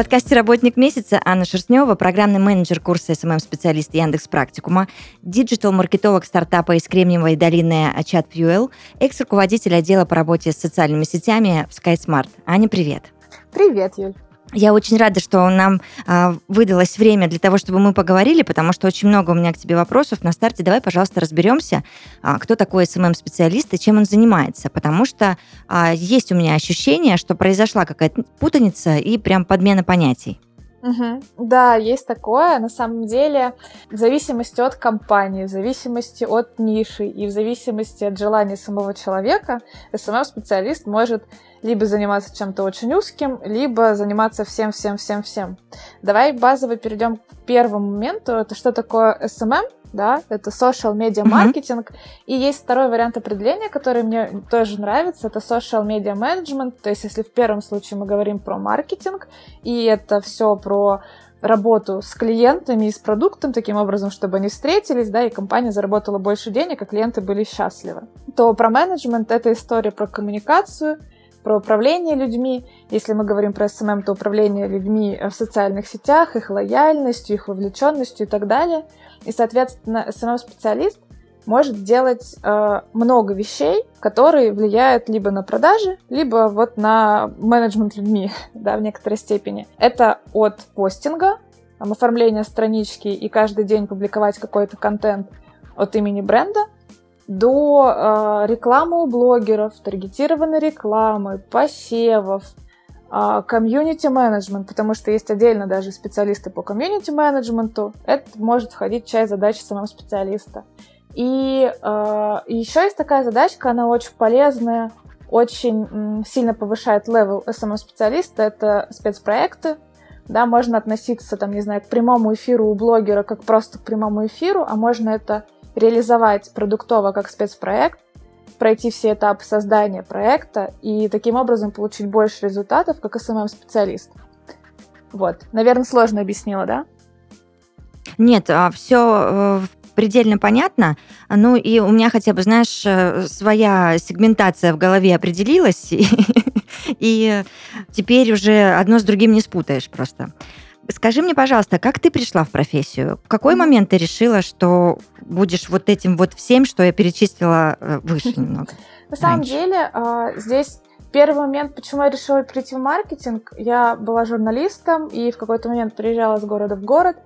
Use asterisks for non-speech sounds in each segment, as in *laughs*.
Подкасте «Работник месяца» Анна Шерстнева, программный менеджер курса SMM-специалист Яндекс Практикума, digital-маркетолог стартапа из Кремниевой долины Chatfuel, экс-руководитель отдела по работе с социальными сетями в SkySmart. Аня, привет. Привет, Юль. Я очень рада, что нам а, выдалось время для того, чтобы мы поговорили, потому что очень много у меня к тебе вопросов. На старте давай, пожалуйста, разберемся, а, кто такой SMM-специалист и чем он занимается, потому что а, есть у меня ощущение, что произошла какая-то путаница и прям подмена понятий. Угу. Да, есть такое. На самом деле, в зависимости от компании, в зависимости от ниши и в зависимости от желания самого человека, SMM-специалист может либо заниматься чем-то очень узким, либо заниматься всем-всем-всем-всем. Давай базово перейдем к первому моменту. Это что такое SMM? да, это social media marketing. Uh-huh. И есть второй вариант определения, который мне тоже нравится, это social media management. То есть, если в первом случае мы говорим про маркетинг, и это все про работу с клиентами и с продуктом таким образом, чтобы они встретились, да, и компания заработала больше денег, а клиенты были счастливы. То про менеджмент это история про коммуникацию, про управление людьми. Если мы говорим про SMM, то управление людьми в социальных сетях, их лояльностью, их вовлеченностью и так далее. И, соответственно, SMM-специалист может делать э, много вещей, которые влияют либо на продажи, либо вот на менеджмент людьми, *laughs* да, в некоторой степени. Это от постинга, там, оформления странички и каждый день публиковать какой-то контент от имени бренда, до э, рекламы у блогеров, таргетированной рекламы, посевов, э, комьюнити-менеджмент, потому что есть отдельно даже специалисты по комьюнити-менеджменту. Это может входить в часть задач SMM-специалиста. И э, еще есть такая задачка, она очень полезная, очень сильно повышает level SMM-специалиста, это спецпроекты. Да, можно относиться, там, не знаю, к прямому эфиру у блогера как просто к прямому эфиру, а можно это реализовать продуктово как спецпроект, пройти все этапы создания проекта и таким образом получить больше результатов как SMM-специалист. Вот. Наверное, сложно объяснила, да? Нет, а все э, предельно понятно. Ну и у меня хотя бы, знаешь, э, своя сегментация в голове определилась, *laughs* и, и теперь уже одно с другим не спутаешь просто. Скажи мне, пожалуйста, как ты пришла в профессию? В какой момент ты решила, что будешь вот этим вот всем, что я перечислила э, выше *laughs* немного? На самом деле, а, здесь первый момент, почему я решила прийти в маркетинг, я была журналистом и в какой-то момент приезжала с города в город.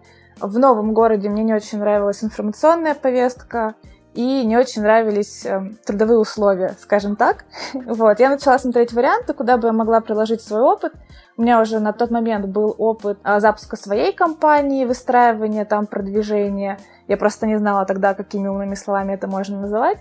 В новом городе мне не очень нравилась информационная повестка, и не очень нравились э, трудовые условия, скажем так. *laughs* Вот, я начала смотреть варианты, куда бы я могла приложить свой опыт. У меня уже на тот момент был опыт э, запуска своей компании, выстраивания там продвижения. Я просто не знала тогда, какими умными словами это можно называть.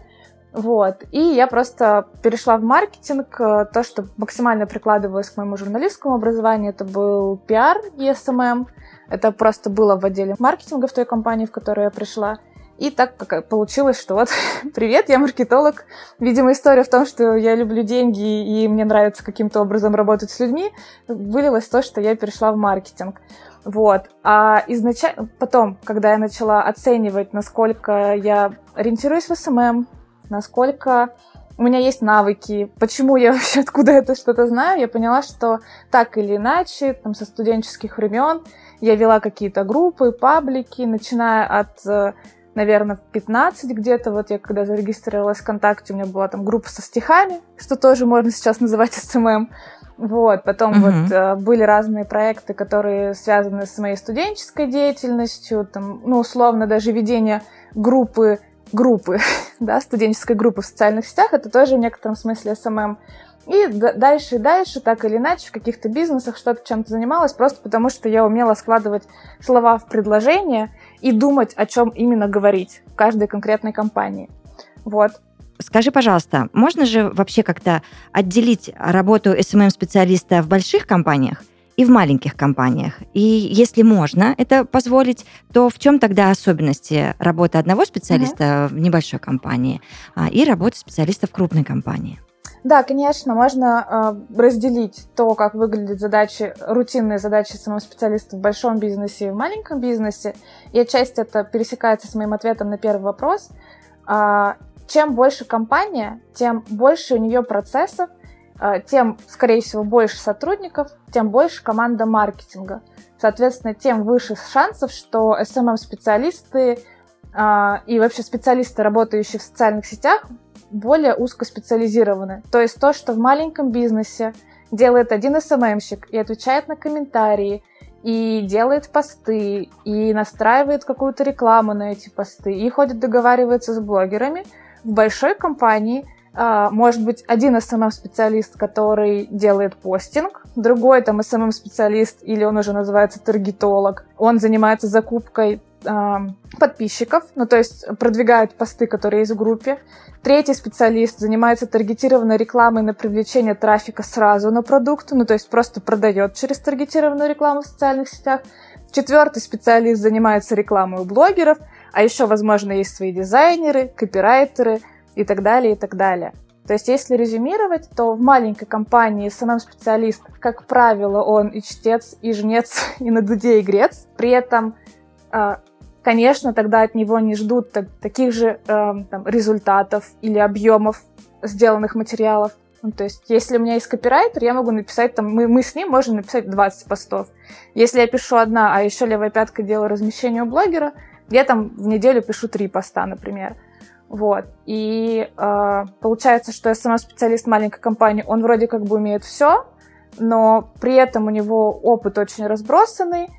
Вот. И я просто перешла в маркетинг. Э, то, что максимально прикладывалось к моему журналистскому образованию, это был пиар и SMM. Это просто было в отделе маркетинга в той компании, в которую я пришла. И так как получилось, что вот, *laughs* привет, я маркетолог. Видимо, история в том, что я люблю деньги и мне нравится каким-то образом работать с людьми, вылилось то, что я перешла в маркетинг. Вот. А изначально, потом, когда я начала оценивать, насколько я ориентируюсь в SMM, насколько у меня есть навыки, почему я *laughs* вообще откуда это что-то знаю, я поняла, что так или иначе, там, со студенческих времен я вела какие-то группы, паблики, начиная от э, наверное, в 15 где-то. Вот я когда зарегистрировалась в ВКонтакте, у меня была там группа со стихами, что тоже можно сейчас называть SMM. Вот, потом mm-hmm. вот э, были разные проекты, которые связаны с моей студенческой деятельностью, там, ну, условно, даже ведение группы, группы, *laughs* да, студенческой группы в социальных сетях, это тоже в некотором смысле SMM. И дальше и дальше, так или иначе, в каких-то бизнесах что-то чем-то занималась, просто потому что я умела складывать слова в предложения и думать, о чем именно говорить в каждой конкретной компании. Вот. Скажи, пожалуйста, можно же вообще как-то отделить работу SMM-специалиста в больших компаниях и в маленьких компаниях? И если можно это позволить, то в чем тогда особенности работы одного специалиста uh-huh. в небольшой компании а, и работы специалиста в крупной компании? Да, конечно, можно э, разделить то, как выглядят задачи, рутинные задачи самого специалиста в большом бизнесе и в маленьком бизнесе. И отчасти это пересекается с моим ответом на первый вопрос. Э, чем больше компания, тем больше у нее процессов, э, тем, скорее всего, больше сотрудников, тем больше команда маркетинга. Соответственно, тем выше шансов, что SMM-специалисты э, и вообще специалисты, работающие в социальных сетях, более узкоспециализированы. То есть то, что в маленьком бизнесе делает один СММщик и отвечает на комментарии, и делает посты, и настраивает какую-то рекламу на эти посты, и ходит договаривается с блогерами, в большой компании может быть один SMM-специалист, который делает постинг, другой там SMM-специалист, или он уже называется таргетолог, он занимается закупкой подписчиков, ну то есть продвигает посты, которые есть в группе. Третий специалист занимается таргетированной рекламой на привлечение трафика сразу на продукт, ну то есть просто продает через таргетированную рекламу в социальных сетях. Четвертый специалист занимается рекламой у блогеров, а еще, возможно, есть свои дизайнеры, копирайтеры и так далее, и так далее. То есть, если резюмировать, то в маленькой компании SMM-специалист, как правило, он и чтец, и жнец, *laughs* и на дуде, и грец. При этом а, конечно, тогда от него не ждут так, таких же э, там, результатов или объемов сделанных материалов. Ну, то есть, если у меня есть копирайтер, я могу написать, там, мы, мы с ним можем написать 20 постов. Если я пишу одна, а еще левая пятка делаю размещение у блогера, я там в неделю пишу три поста, например. Вот. И э, получается, что я сама специалист маленькой компании, он вроде как бы умеет все, но при этом у него опыт очень разбросанный,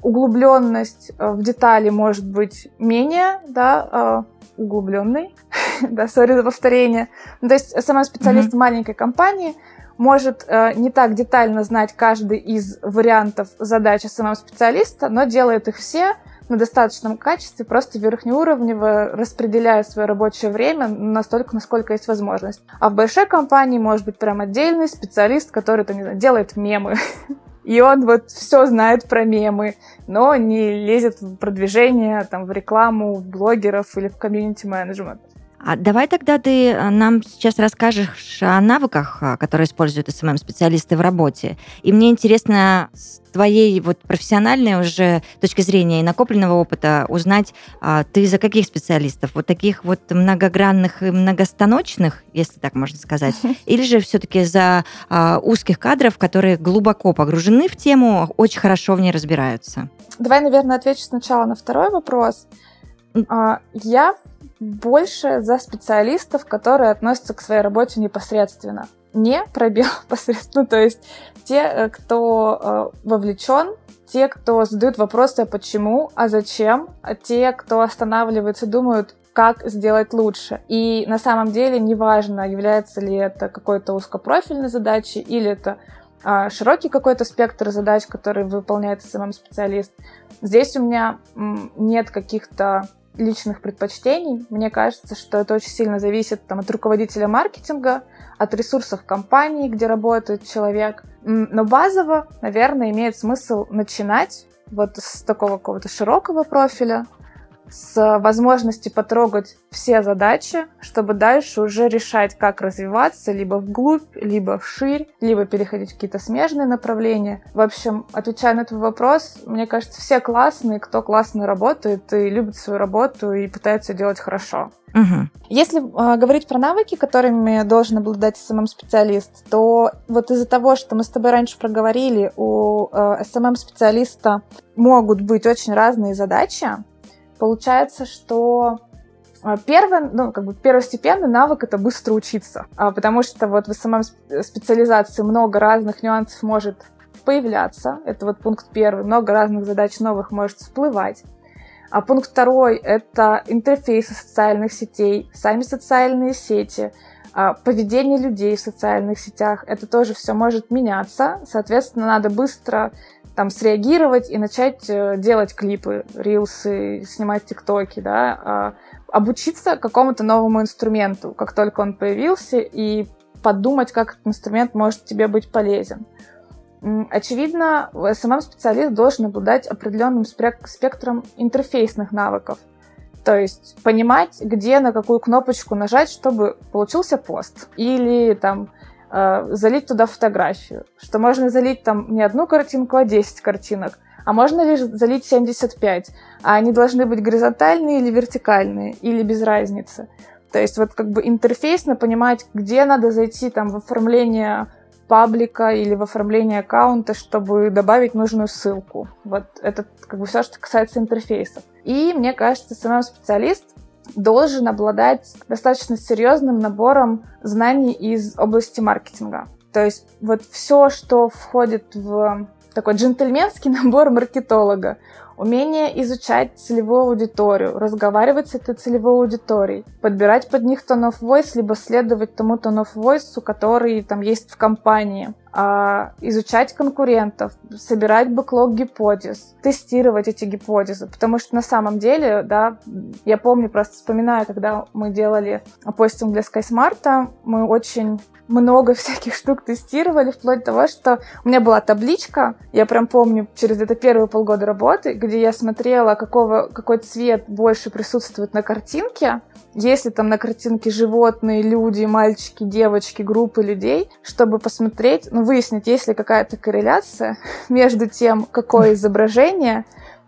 углубленность э, в детали может быть менее, да, э, углубленной, *laughs* да, сори за повторение. Ну, то есть сама специалист mm-hmm. маленькой компании может э, не так детально знать каждый из вариантов задач самого специалиста, но делает их все на достаточном качестве, просто верхнеуровнево распределяя свое рабочее время настолько, насколько есть возможность. А в большой компании может быть прям отдельный специалист, который, там, не знаю, делает мемы, *laughs* и он вот все знает про мемы, но не лезет в продвижение, там, в рекламу, в блогеров или в комьюнити-менеджмент. А давай тогда ты э, нам сейчас расскажешь о навыках, э, которые используют СММ-специалисты в работе. И мне интересно твоей вот профессиональной уже точки зрения и накопленного опыта узнать, а, ты за каких специалистов? Вот таких вот многогранных и многостаночных, если так можно сказать, *laughs* или же все-таки за а, узких кадров, которые глубоко погружены в тему, очень хорошо в ней разбираются? Давай, наверное, отвечу сначала на второй вопрос. А, я больше за специалистов, которые относятся к своей работе непосредственно. Не пробел *laughs* посредственно, то есть те, э, кто э, вовлечен, те, кто задают вопросы, а почему, а зачем, а те, кто останавливается, думают, как сделать лучше. И на самом деле неважно, является ли это какой-то узкопрофильной задачей или это а, широкий какой-то спектр задач, который выполняет самым специалист. Здесь у меня нет каких-то личных предпочтений. Мне кажется, что это очень сильно зависит там, от руководителя маркетинга, от ресурсов компании, где работает человек. Но базово, наверное, имеет смысл начинать вот с такого какого-то широкого профиля, с возможностью потрогать все задачи, чтобы дальше уже решать, как развиваться либо вглубь, либо вширь, либо переходить в какие-то смежные направления. В общем, отвечая на этот вопрос, мне кажется, все классные, кто классно работает и любит свою работу и пытается делать хорошо. Угу. Если э, говорить про навыки, которыми должен обладать SMM-специалист, то вот из-за того, что мы с тобой раньше проговорили, у э, SMM-специалиста могут быть очень разные задачи, Получается, что а, Первый, ну, как бы первостепенный навык это быстро учиться, а, потому что вот в самой специализации много разных нюансов может появляться. Это вот пункт первый. Много разных задач новых может всплывать. А пункт второй — это интерфейсы социальных сетей, сами социальные сети, а, поведение людей в социальных сетях. Это тоже все может меняться. Соответственно, надо быстро там среагировать и начать э, делать клипы, рилсы, снимать тиктоки, да, а, обучиться какому-то новому инструменту, как только он появился, и подумать, как этот инструмент может тебе быть полезен. Очевидно, SMM-специалист должен обладать определенным спектром интерфейсных навыков. То есть понимать, где на какую кнопочку нажать, чтобы получился пост. Или там залить туда фотографию. Что можно залить там не одну картинку, а 10 картинок. А можно лишь залить 75. А они должны быть горизонтальные или вертикальные, или без разницы. То есть вот как бы интерфейсно понимать, где надо зайти там в оформление паблика или в оформление аккаунта, чтобы добавить нужную ссылку. Вот это как бы все, что касается интерфейсов. И мне кажется, самый специалист должен обладать достаточно серьезным набором знаний из области маркетинга. То есть вот все, что входит в такой джентльменский *laughs* набор маркетолога умение изучать целевую аудиторию, разговаривать с этой целевой аудиторией, подбирать под них tone of voice, либо следовать тому tone of voice, который там есть в компании, изучать конкурентов, собирать бэклог гипотез, тестировать эти гипотезы, потому что на самом деле, да, я помню, просто вспоминаю, когда мы делали постинг для SkySmart, мы очень много *laughs* всяких штук тестировали, вплоть до того, что у меня была табличка, я прям помню, через это первые полгода работы, где я смотрела, какого, какой цвет больше присутствует на картинке, если там на картинке животные, люди, мальчики, девочки, группы людей, чтобы посмотреть, ну, выяснить, есть ли какая-то корреляция *laughs* между тем, какое изображение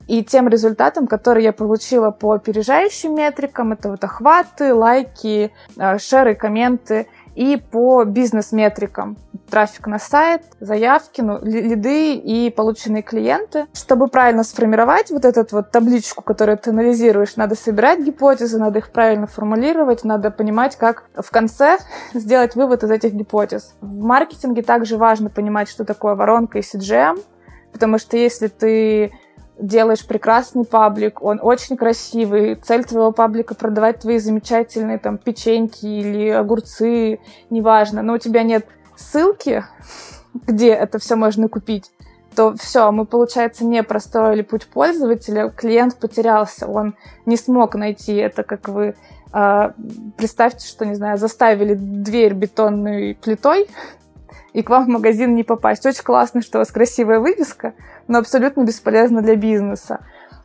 и тем результатом, который я получила по опережающим метрикам, это вот охваты, лайки, э, шеры, комменты – и по бизнес-метрикам. Трафик на сайт, заявки, ну, лиды и полученные клиенты. Чтобы правильно сформировать вот эту вот табличку, которую ты анализируешь, надо собирать гипотезы, надо их правильно формулировать, надо понимать, как в конце *laughs* сделать вывод из этих гипотез. В маркетинге также важно понимать, что такое воронка и CGM, потому что если ты делаешь прекрасный паблик, он очень красивый. Цель твоего паблика продавать твои замечательные там печеньки или огурцы, неважно, но у тебя нет ссылки, *laughs* где это все можно купить, то все, мы, получается, не простроили путь пользователя, клиент потерялся, он не смог найти это, как вы э, представьте, что, не знаю, заставили дверь бетонной плитой, *laughs* и к вам в магазин не попасть. Очень классно, что у вас красивая вывеска, но абсолютно бесполезно для бизнеса.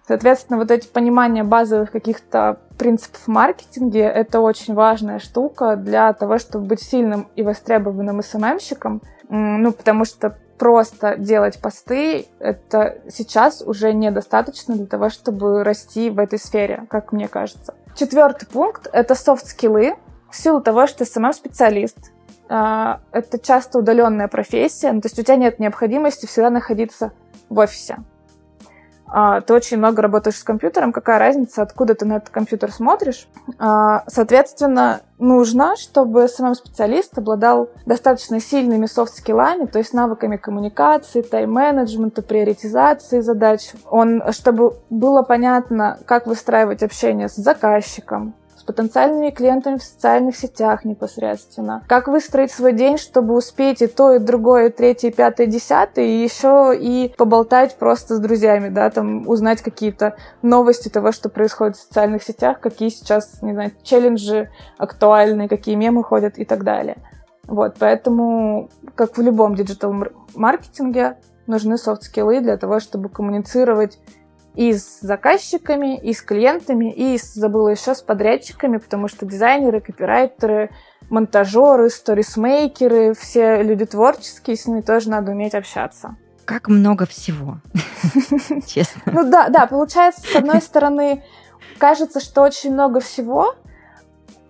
Соответственно, вот эти понимания базовых каких-то принципов в маркетинге — это очень важная штука для того, чтобы быть сильным и востребованным СММщиком. Ну, потому что просто делать посты — это сейчас уже недостаточно для того, чтобы расти в этой сфере, как мне кажется. Четвертый пункт — это софт-скиллы. В силу того, что SMM-специалист это часто удаленная профессия, ну, то есть у тебя нет необходимости всегда находиться в офисе. А, ты очень много работаешь с компьютером, какая разница, откуда ты на этот компьютер смотришь. А, соответственно, нужно, чтобы сам специалист обладал достаточно сильными софт-скиллами, то есть навыками коммуникации, тайм-менеджмента, приоритизации задач. Он, чтобы было понятно, как выстраивать общение с заказчиком, потенциальными клиентами в социальных сетях непосредственно. Как выстроить свой день, чтобы успеть и то, и другое, и третье, и пятое, и десятое, и еще и поболтать просто с друзьями, да, там узнать какие-то новости того, что происходит в социальных сетях, какие сейчас, не знаю, челленджи актуальны, какие мемы ходят и так далее. Вот, поэтому, как в любом диджитал-маркетинге, нужны софт-скиллы для того, чтобы коммуницировать и с заказчиками, и с клиентами, и, забыла еще, с подрядчиками, потому что дизайнеры, копирайтеры, монтажеры, сторисмейкеры, все люди творческие, с ними тоже надо уметь общаться. Как много всего, *laughs* честно. Ну да, да, получается, с одной стороны, кажется, что очень много всего,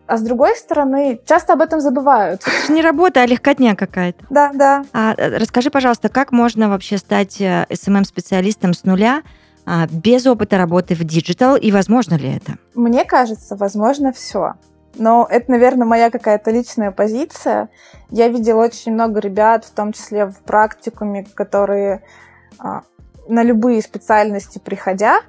а с другой стороны, часто об этом забывают. Это же не работа, а легкотня какая-то. Да, да. А, э, расскажи, пожалуйста, как можно вообще стать SMM-специалистом с нуля, без опыта работы в digital, и возможно ли это? Мне кажется, возможно все. Но это, наверное, моя какая-то личная позиция. Я видела очень много ребят, в том числе в практикуме, которые а, на любые специальности приходя,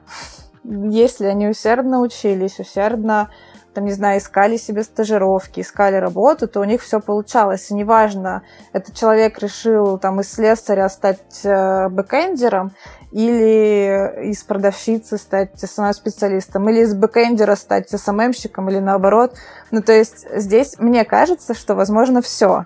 если они усердно учились, усердно там, не знаю, искали себе стажировки, искали работу, то у них все получалось. И неважно, этот человек решил там из слесаря стать э, бэкэндером или из продавщицы стать SMM-специалистом, или из бэкэндера стать SMM-щиком, или наоборот. Ну, то есть здесь мне кажется, что возможно все.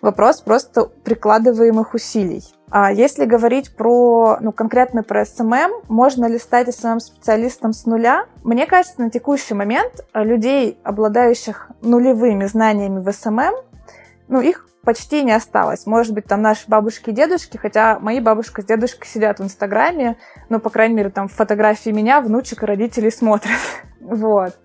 Вопрос просто прикладываемых усилий. А если говорить про, ну, конкретно про SMM, можно ли стать SMM-специалистом с нуля? Мне кажется, на текущий момент людей, обладающих нулевыми знаниями в SMM, ну, их почти не осталось. Может быть, там наши бабушки и дедушки, хотя мои бабушка с дедушкой сидят в Инстаграме, но, по крайней мере, там фотографии меня, внучек и родителей смотрят. *laughs* Вот.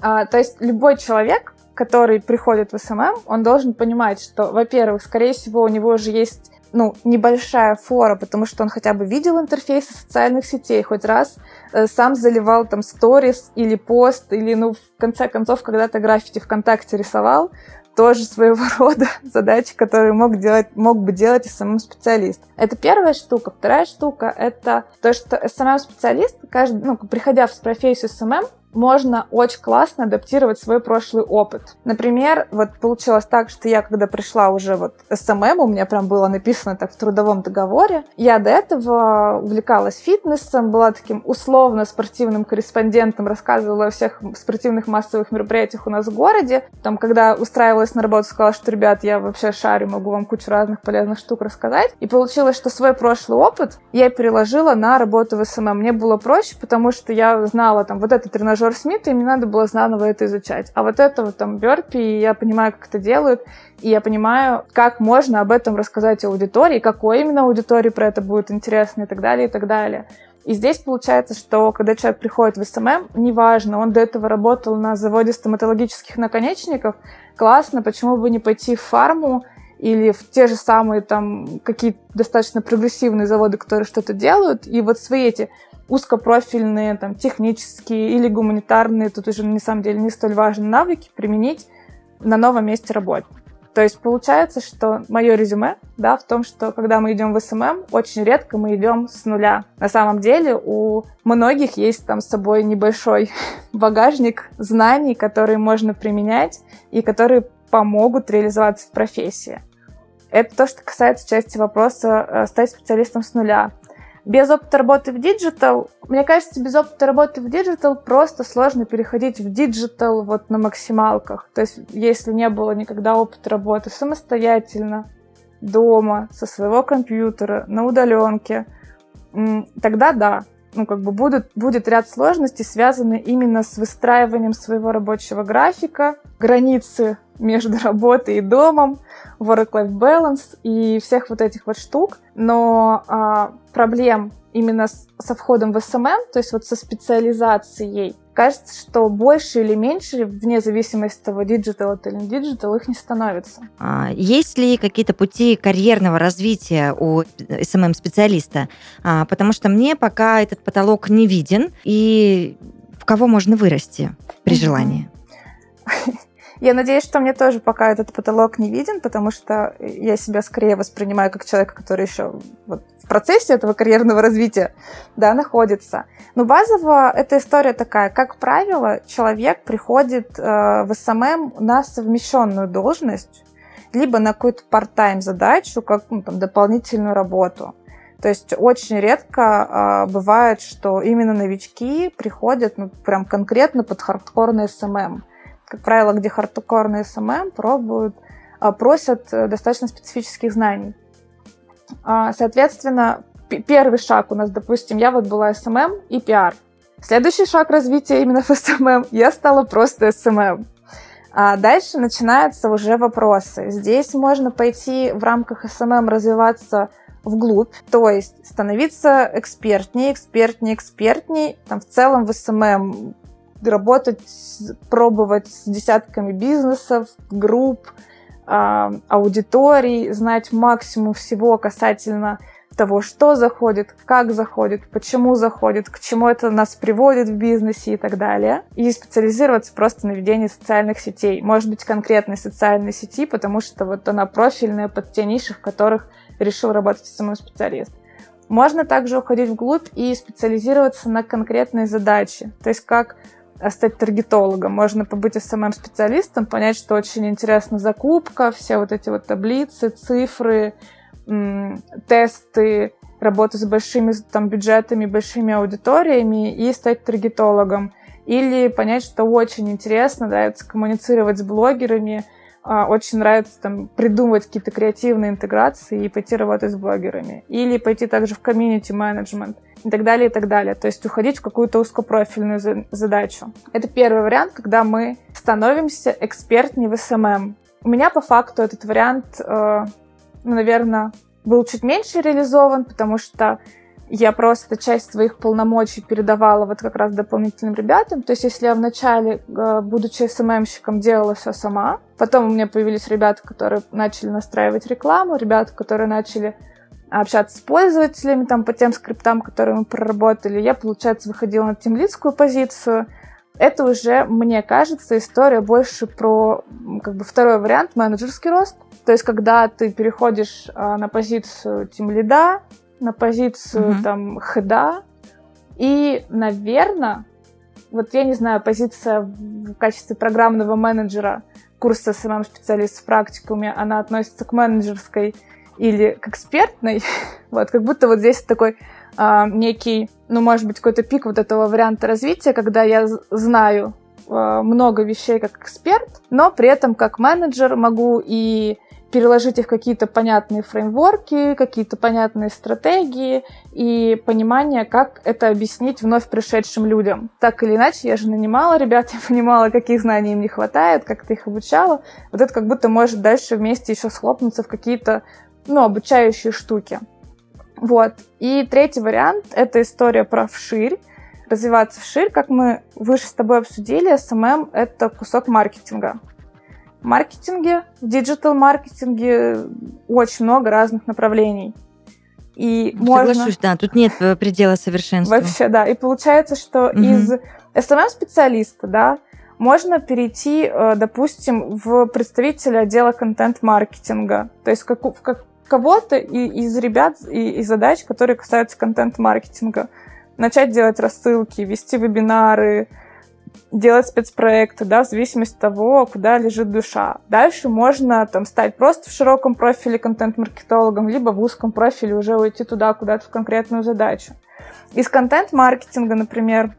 А, то есть любой человек, который приходит в SMM, он должен понимать, что, во-первых, скорее всего, у него уже есть ну, небольшая фора, потому что он хотя бы видел интерфейсы социальных сетей, хоть раз э, сам заливал там сторис или пост, или, ну, в конце концов, когда-то граффити ВКонтакте рисовал, тоже своего *laughs* рода задачи, которые мог, делать, мог бы делать и SMM-специалист. Это первая штука. Вторая штука — это то, что SMM-специалист, каждый, ну, приходя в профессию SMM, можно очень классно адаптировать свой прошлый опыт. Например, вот получилось так, что я, когда пришла уже вот SMM, у меня прям было написано так в трудовом договоре, я до этого увлекалась фитнесом, была таким условно спортивным корреспондентом, рассказывала о всех спортивных массовых мероприятиях у нас в городе. Там, когда устраивалась на работу, сказала, что, ребят, я вообще шарю, могу вам кучу разных полезных штук рассказать. И получилось, что свой прошлый опыт я переложила на работу в SMM. Мне было проще, потому что я знала там вот этот тренажер тренажер Смита, и мне не надо было заново это изучать. А вот это вот там Берпи, я понимаю, как это делают, и я понимаю, как можно об этом рассказать аудитории, какой именно аудитории про это будет интересно и так далее, и так далее. И здесь получается, что когда человек приходит в SMM, неважно, он до этого работал на заводе стоматологических наконечников, классно, почему бы не пойти в фарму или в те же самые там какие-то достаточно прогрессивные заводы, которые что-то делают, и вот свои эти узкопрофильные, там, технические или гуманитарные, тут уже на самом деле не столь важны навыки применить на новом месте работы. То есть получается, что мое резюме, да, в том, что когда мы идем в SMM, очень редко мы идем с нуля. На самом деле у многих есть там с собой небольшой *laughs* багажник знаний, которые можно применять и которые помогут реализоваться в профессии. Это то, что касается части вопроса э, стать специалистом с нуля. Без опыта работы в digital, мне кажется, без опыта работы в digital просто сложно переходить в digital вот на максималках. То есть, если не было никогда опыта работы самостоятельно, дома, со своего компьютера, на удаленке, тогда да, ну, как бы будут, будет ряд сложностей, связанных именно с выстраиванием своего рабочего графика, границы между *laughs* работой и домом, work-life balance и всех вот этих вот штук. Но а, проблем именно с, со входом в SMM, то есть вот со специализацией, кажется, что больше или меньше, вне зависимости от того, digital это или не digital, их не становится. А, есть ли какие-то пути карьерного развития у SMM-специалиста? А, потому что мне пока этот потолок не виден, и в кого можно вырасти при желании? *laughs* Я надеюсь, что мне тоже пока этот потолок не виден, потому что я себя скорее воспринимаю как человека, который еще вот процессе этого карьерного развития да, находится. Но базово эта история такая. Как правило, человек приходит э, в SMM на совмещенную должность, либо на какую-то part-time задачу, как ну, там, дополнительную работу. То есть очень редко э, бывает, что именно новички приходят ну, прям конкретно под хардкорный SMM как правило, где хардкорные SMM пробуют, а, просят э, достаточно специфических знаний. А, соответственно, первый шаг у нас, допустим, я вот была SMM и пиар. Следующий шаг развития именно в SMM, я стала просто SMM. А дальше начинаются уже вопросы. Здесь можно пойти в рамках SMM развиваться вглубь, то есть становиться экспертнее, экспертнее, экспертнее. Там в целом в SMM работать, пробовать с десятками бизнесов, групп, аудиторий, знать максимум всего касательно того, что заходит, как заходит, почему заходит, к чему это нас приводит в бизнесе и так далее. И специализироваться просто на ведении социальных сетей. Может быть, конкретной социальной сети, потому что вот она профильная под те ниши, в которых решил работать самый специалист. Можно также уходить вглубь и специализироваться на конкретной задаче. То есть как стать таргетологом. Можно побыть SMM-специалистом, понять, что очень интересна закупка, все вот эти вот таблицы, цифры, тесты, работа с большими там, бюджетами, большими аудиториями и стать таргетологом. Или понять, что очень интересно, да, коммуницировать с блогерами, а, очень нравится там придумывать какие-то креативные интеграции и пойти работать с блогерами. Или пойти также в комьюнити менеджмент и так далее, и так далее. То есть уходить в какую-то узкопрофильную за- задачу. Это первый вариант, когда мы становимся экспертнее в SMM. У меня по факту этот вариант, э, ну, наверное, был чуть меньше реализован, потому что я просто часть своих полномочий передавала вот как раз дополнительным ребятам. То есть если я вначале, э, будучи СММщиком, делала все сама, потом у меня появились ребята, которые начали настраивать рекламу, ребята, которые начали общаться с пользователями там по тем скриптам, которые мы проработали, я, получается, выходила на темлицкую позицию. Это уже, мне кажется, история больше про как бы второй вариант, менеджерский рост. То есть, когда ты переходишь а, на позицию тимлида, на позицию Мгм. там head а. И, наверное, вот я не знаю, позиция в качестве программного менеджера курса SMM-специалист в Практикуме, она относится к менеджерской или к экспертной. *laughs* вот, как будто вот здесь такой а, некий, ну, может быть, какой-то пик вот этого варианта развития, когда я знаю а, много вещей как эксперт, но при этом как менеджер могу и переложить их в какие-то понятные фреймворки, какие-то понятные стратегии и понимание, как это объяснить вновь пришедшим людям. Так или иначе, я же нанимала ребят, *laughs* я понимала, каких знаний им не хватает, как ты их обучала. Вот это как будто может дальше вместе еще схлопнуться в какие-то, ну, обучающие штуки. Вот. И третий вариант — это история про вширь. Развиваться вширь, как мы выше с тобой обсудили, SMM — это кусок маркетинга маркетинге, в диджитал-маркетинге очень много разных направлений. И можно... Соглашусь, да, тут нет э, предела совершенства. Вообще, да. И получается, что Мгм. из SMM-специалиста, да, можно перейти, э, допустим, в представителя отдела контент-маркетинга. То есть как, у- в как, кого-то из ребят и, и задач, которые касаются контент-маркетинга. Начать делать рассылки, вести вебинары, делать спецпроекты, да, в зависимости от того, куда лежит душа. Дальше можно там стать просто в широком профиле контент-маркетологом, либо в узком профиле уже уйти туда, куда-то в конкретную задачу. Из контент-маркетинга, например,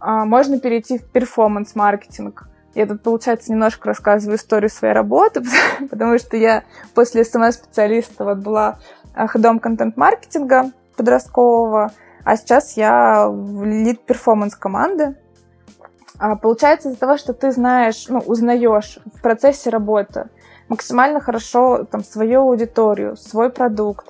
а, можно перейти в перформанс-маркетинг. Я тут, получается, немножко рассказываю историю своей работы, *laughs* потому что я после СМС-специалиста вот была а, ходом контент-маркетинга подросткового, а сейчас я лид перформанс команды. А, Получается из-за того, что ты знаешь, ну, узнаешь в процессе работы максимально хорошо там свою аудиторию, свой продукт,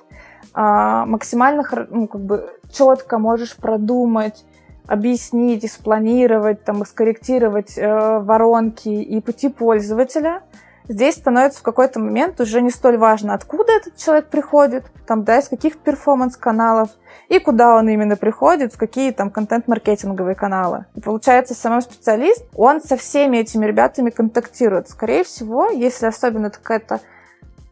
а, максимально ну, как бы четко можешь продумать, объяснить, и спланировать, там, и скорректировать э, воронки и пути пользователя, здесь становится в какой-то момент уже не столь важно, откуда этот человек приходит, там, да, из каких перформанс-каналов, и куда он именно приходит, в какие там контент-маркетинговые каналы. И получается, сам специалист, он со всеми этими ребятами контактирует. Скорее всего, если особенно какая-то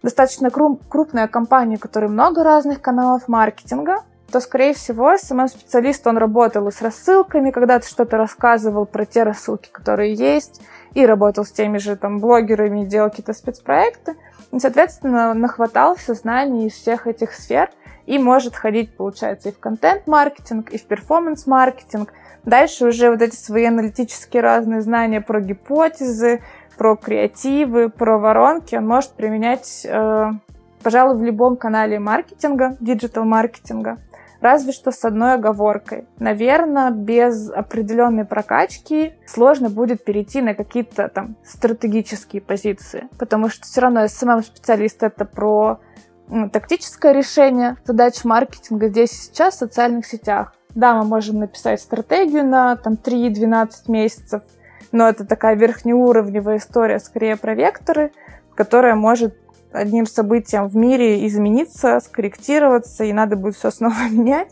достаточно кру- крупная компания, у которой много разных каналов маркетинга, то, скорее всего, сам специалист, он работал с рассылками, когда-то что-то рассказывал про те рассылки, которые есть, и работал с теми же там блогерами, делал какие-то спецпроекты. И, соответственно, нахватался знаний из всех этих сфер и может ходить, получается, и в контент-маркетинг, и в перформанс-маркетинг. Дальше уже вот эти свои аналитические разные знания про гипотезы, про креативы, про воронки он может применять, э, пожалуй, в любом канале маркетинга, диджитал-маркетинга. Разве что с одной оговоркой. Наверное, без определенной прокачки сложно будет перейти на какие-то там стратегические позиции. Потому что все равно SMM специалист это про тактическое решение задач маркетинга здесь и сейчас в социальных сетях. Да, мы можем написать стратегию на там 3-12 месяцев, но это такая верхнеуровневая история, скорее про векторы, которая может одним событием в мире измениться, скорректироваться, и надо будет все снова *laughs* менять.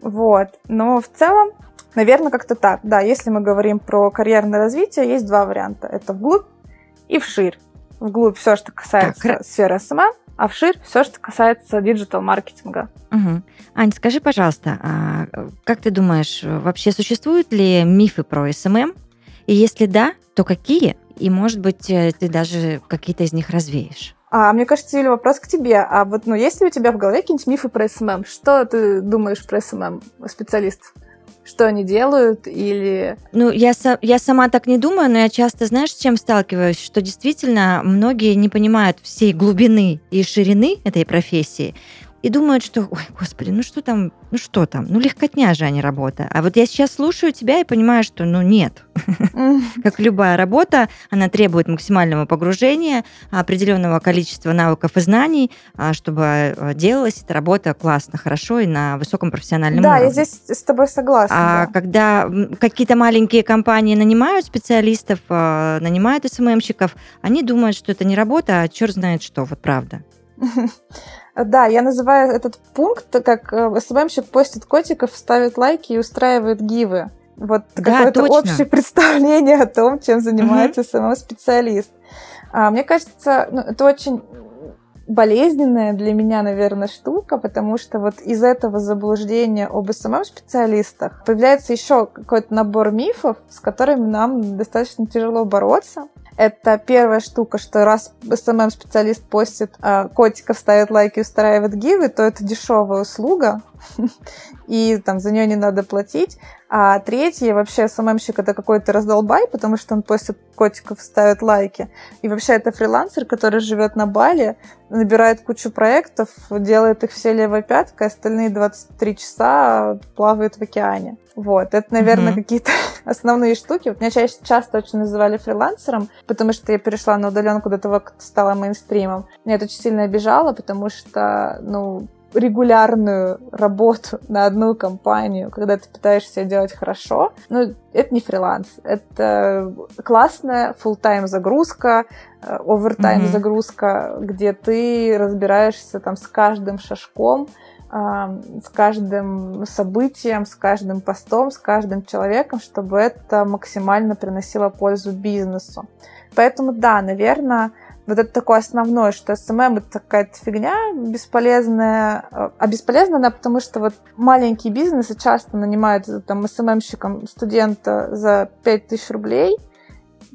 Вот. Но в целом, наверное, как-то так. Да, если мы говорим про карьерное развитие, есть два варианта. Это вглубь и вширь. Вглубь все, что касается Так, сферы SMM, а вширь все, что касается диджитал-маркетинга. Мгм. Ань, скажи, пожалуйста, а как ты думаешь, вообще существуют ли мифы про SMM? И если да, то какие? И, может быть, э, ты даже какие-то из них развеешь? А мне кажется, Юля, вопрос к тебе. А вот, ну, есть ли у тебя в голове какие-нибудь мифы про SMM? Что ты думаешь про SMM, специалист? что они делают, или... Ну, я, я сама так не думаю, но я часто, знаешь, с чем сталкиваюсь? Что действительно многие не понимают всей глубины и ширины этой профессии и думают, что, ой, господи, ну что там, ну что там, ну легкотня же, а не работа. А вот я сейчас слушаю тебя и понимаю, что, ну нет. Как любая работа, она требует максимального погружения, определенного количества навыков и знаний, а, чтобы а, делалась эта работа классно, хорошо и на высоком профессиональном уровне. Да, я здесь с тобой согласна. А когда какие-то маленькие компании нанимают специалистов, а, нанимают SMM щиков, они думают, что это не работа, а черт знает что, вот правда. *laughs* Да, я называю этот пункт, как э, SMM щик постит котиков, ставит лайки и устраивает гивы. Вот да, какое-то точно. общее *laughs* представление о том, чем занимается угу. SMM-специалист. А, мне кажется, ну, это очень болезненная для меня, наверное, штука, потому что вот из этого заблуждения об SMM-специалистах появляется еще какой-то набор мифов, с которыми нам достаточно тяжело бороться. Это первая штука, что раз SMM-специалист постит а, котиков, ставит лайки, устраивает гивы, то это дешевая услуга, *laughs* и там за нее не надо платить. А третий, вообще, СММщик это какой-то раздолбай, потому что он постит котиков, ставит лайки. И вообще это фрилансер, который живет на Бали, набирает кучу проектов, делает их все левой пяткой, остальные 23 часа плавает в океане. Вот, это, наверное, mm-hmm. какие-то *laughs* основные штуки. Вот меня чаще, часто очень называли фрилансером, потому что я перешла на удаленку до того, как стала мейнстримом. Меня это очень сильно обижало, потому что, ну, регулярную работу *laughs* на одну компанию, когда ты пытаешься делать хорошо, ну, это не фриланс. Это классная full-time загрузка, овертайм mm-hmm. загрузка, где ты разбираешься там с каждым шажком, с каждым событием, с каждым постом, с каждым человеком, чтобы это максимально приносило пользу бизнесу. Поэтому да, наверное, вот это такое основное, что SMM это какая-то фигня бесполезная. А бесполезная она потому, что вот маленькие бизнесы часто нанимают там SMM-щиком студента за 5000 рублей,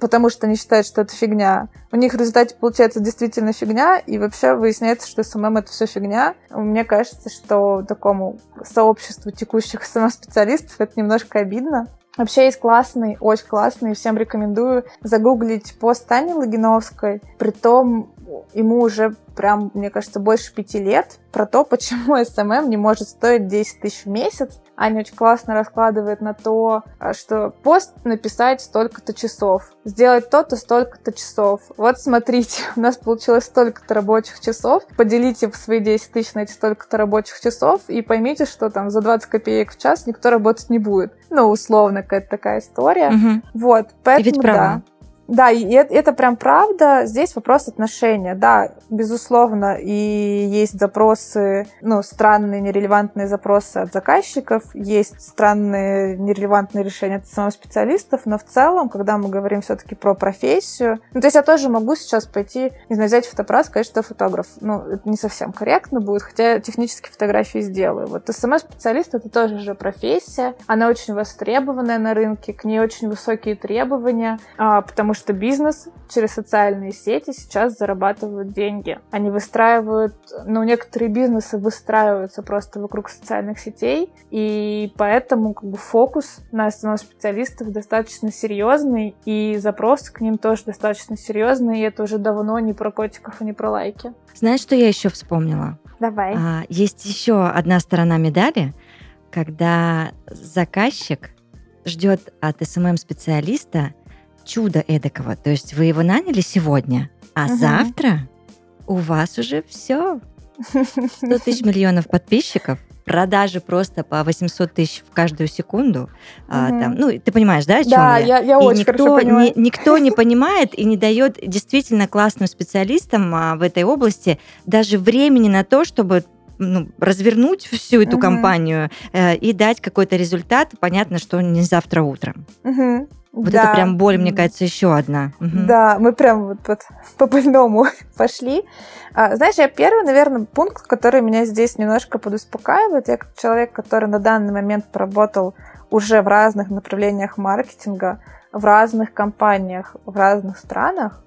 потому что они считают, что это фигня. У них в результате получается действительно фигня, и вообще выясняется, что SMM это все фигня. Мне кажется, что такому сообществу текущих *laughs* SMM-специалистов это немножко обидно, Вообще есть классный, очень классный, всем рекомендую загуглить пост Тани Логиновской. Притом ему уже прям, мне кажется, больше пяти лет про то, *laughs* почему SMM не может стоить 10 тысяч в месяц. Аня очень классно раскладывает на то, а, что пост написать столько-то часов, сделать то-то столько-то часов. Вот смотрите, *laughs* у нас получилось столько-то рабочих часов, поделите свои 10 тысяч на эти столько-то рабочих часов и поймите, что там за 20 копеек в час никто работать не будет. Ну, условно, какая-то такая история. Угу. Вот, поэтому и ведь да. Да, и это, это прям правда. Здесь вопрос отношения. Да, безусловно, и есть запросы, ну, странные, нерелевантные запросы от заказчиков, есть странные, нерелевантные решения от самых специалистов, но в целом, когда мы говорим все-таки про профессию, ну, то есть я тоже могу сейчас пойти, не знаю, взять фотоаппарат, сказать, что я фотограф. Ну, это не совсем корректно будет, хотя технически фотографии сделаю. Вот СМС-специалист — это тоже же профессия, она очень востребованная на рынке, к ней очень высокие требования, а, потому потому что бизнес через социальные сети сейчас зарабатывают деньги. Они выстраивают, ну, некоторые бизнесы выстраиваются просто вокруг социальных сетей, и поэтому как бы фокус на основном специалистов достаточно серьезный, и запрос к ним тоже достаточно серьезный, и это уже давно не про котиков и не про лайки. Знаешь, что я еще вспомнила? Давай. А, есть еще одна сторона медали, когда заказчик ждет от SMM-специалиста чудо эдакого. То есть вы его наняли сегодня, а угу. завтра у вас уже все. 100 тысяч *laughs* миллионов подписчиков, продажи просто по 800 тысяч в каждую секунду. Угу. А, там, ну, ты понимаешь, да, о чем да, я? я, я и очень никто. Ни, никто не понимает и не дает действительно классным специалистам а, в этой области даже времени на то, чтобы ну, развернуть всю эту угу. компанию э, и дать какой-то результат. Понятно, что не завтра утром. Угу. Вот да. это прям боль, мне кажется, еще одна. Угу. Да, мы прям вот, вот по больному *laughs* пошли. А, знаешь, я первый, наверное, пункт, который меня здесь немножко подуспокаивает. Я как человек, который на данный момент поработал уже в разных направлениях маркетинга, в разных компаниях, в разных странах,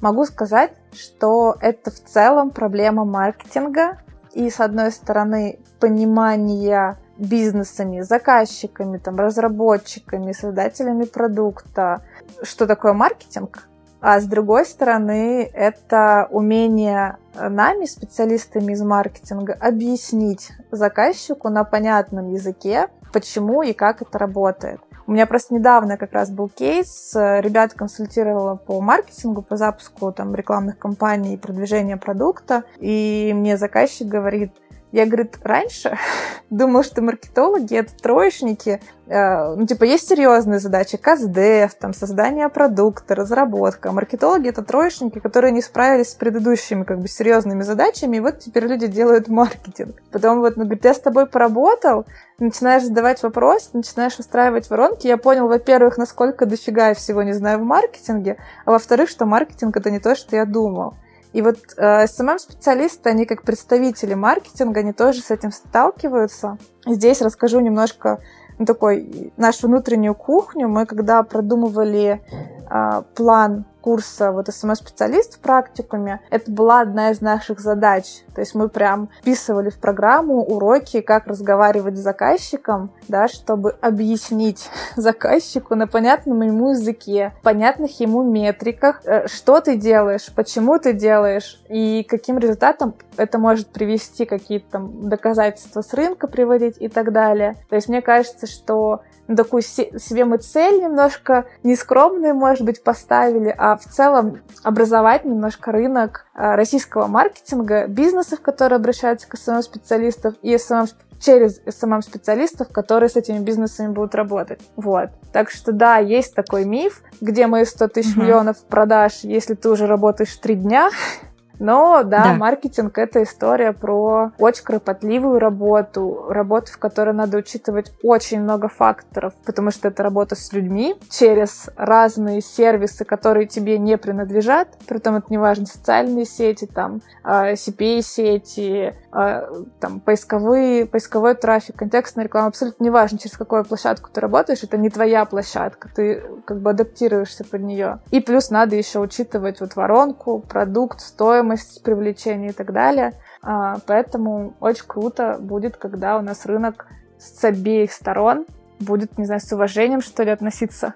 могу сказать, что это в целом проблема маркетинга и, с одной стороны, понимания бизнесами, заказчиками, там, разработчиками, создателями продукта, что такое маркетинг, а с другой стороны, это умение нами, специалистами из маркетинга, объяснить заказчику на понятном языке, почему и как это работает. У меня просто недавно как раз был кейс, ребят консультировала по маркетингу, по запуску там рекламных кампаний и продвижения продукта, и мне заказчик говорит, я, говорит, раньше *laughs* думала, что маркетологи — это троечники. Э, ну, типа, есть серьезные задачи, КСДФ, там, создание продукта, разработка. Маркетологи — это троечники, которые не справились с предыдущими, как бы, серьезными задачами, и вот теперь люди делают маркетинг. Потом вот, ну, говорит, я с тобой поработал, начинаешь задавать вопросы, начинаешь устраивать воронки. Я понял, во-первых, насколько дофига я всего не знаю в маркетинге, а во-вторых, что маркетинг — это не то, что я думал. И вот э, SMM-специалисты, они как представители маркетинга, они тоже с этим сталкиваются. Здесь расскажу немножко ну, такой нашу внутреннюю кухню. Мы когда продумывали э, план курса вот СМС-специалист в практикуме, это была одна из наших задач. То есть мы прям вписывали в программу уроки, как разговаривать с заказчиком, да, чтобы объяснить *laughs* заказчику на понятном ему языке, понятных ему метриках, э, что ты делаешь, почему ты делаешь и каким результатом это может привести, какие-то там доказательства с рынка приводить и так далее. То есть мне кажется, что ну, такую себе мы цель немножко нескромную, может быть, поставили, а в целом образовать немножко рынок э, российского маркетинга, бизнесов, которые обращаются к SMM-специалистам, и SMM через SMM-специалистов, которые с этими бизнесами будут работать. Вот. Так что да, есть такой миф, где мои 100 тысяч uh-huh. миллионов продаж, если ты уже работаешь три дня, *laughs* но да, да, маркетинг это история про очень кропотливую работу, работу, в которой надо учитывать очень много факторов, потому что это работа с людьми через разные сервисы, которые тебе не принадлежат, притом это неважно, социальные сети, там, а, CPA-сети, а, там, поисковые, поисковой трафик, контекстная реклама, абсолютно неважно, через какую площадку ты работаешь, это не твоя площадка, ты как бы адаптируешься под нее. И плюс надо еще учитывать вот воронку, продукт, стоимость, стоимость привлечения и так далее. А, поэтому очень круто будет, когда у нас рынок с обеих сторон будет, не знаю, с уважением, что ли, относиться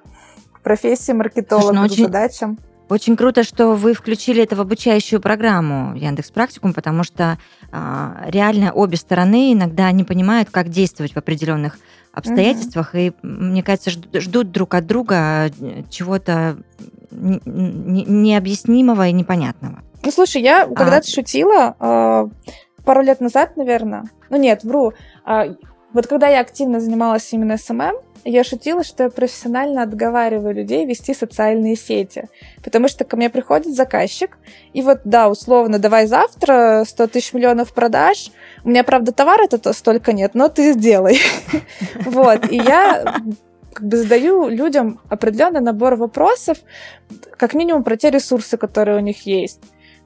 к профессии маркетолога, Слушай, ну, очень... к задачам. Очень круто, что вы включили это в обучающую программу Яндекс Практикум, потому что а, реально обе стороны иногда не понимают, как действовать в определенных обстоятельствах, угу. и, мне кажется, ждут друг от друга э, чего-то необъяснимого и непонятного. Ну, слушай, я а. когда-то шутила, э, пару лет назад, наверное. Ну, нет, вру. Э, вот когда я активно занималась именно SMM, я шутила, что я профессионально отговариваю людей вести социальные сети. Потому что ко мне приходит заказчик, и вот, да, условно, давай завтра 100 тысяч миллионов продаж. У меня, правда, товара-то столько нет, но ты сделай. *laughs* Вот, и я как бы задаю людям определенный набор вопросов, как минимум про те ресурсы, которые у них есть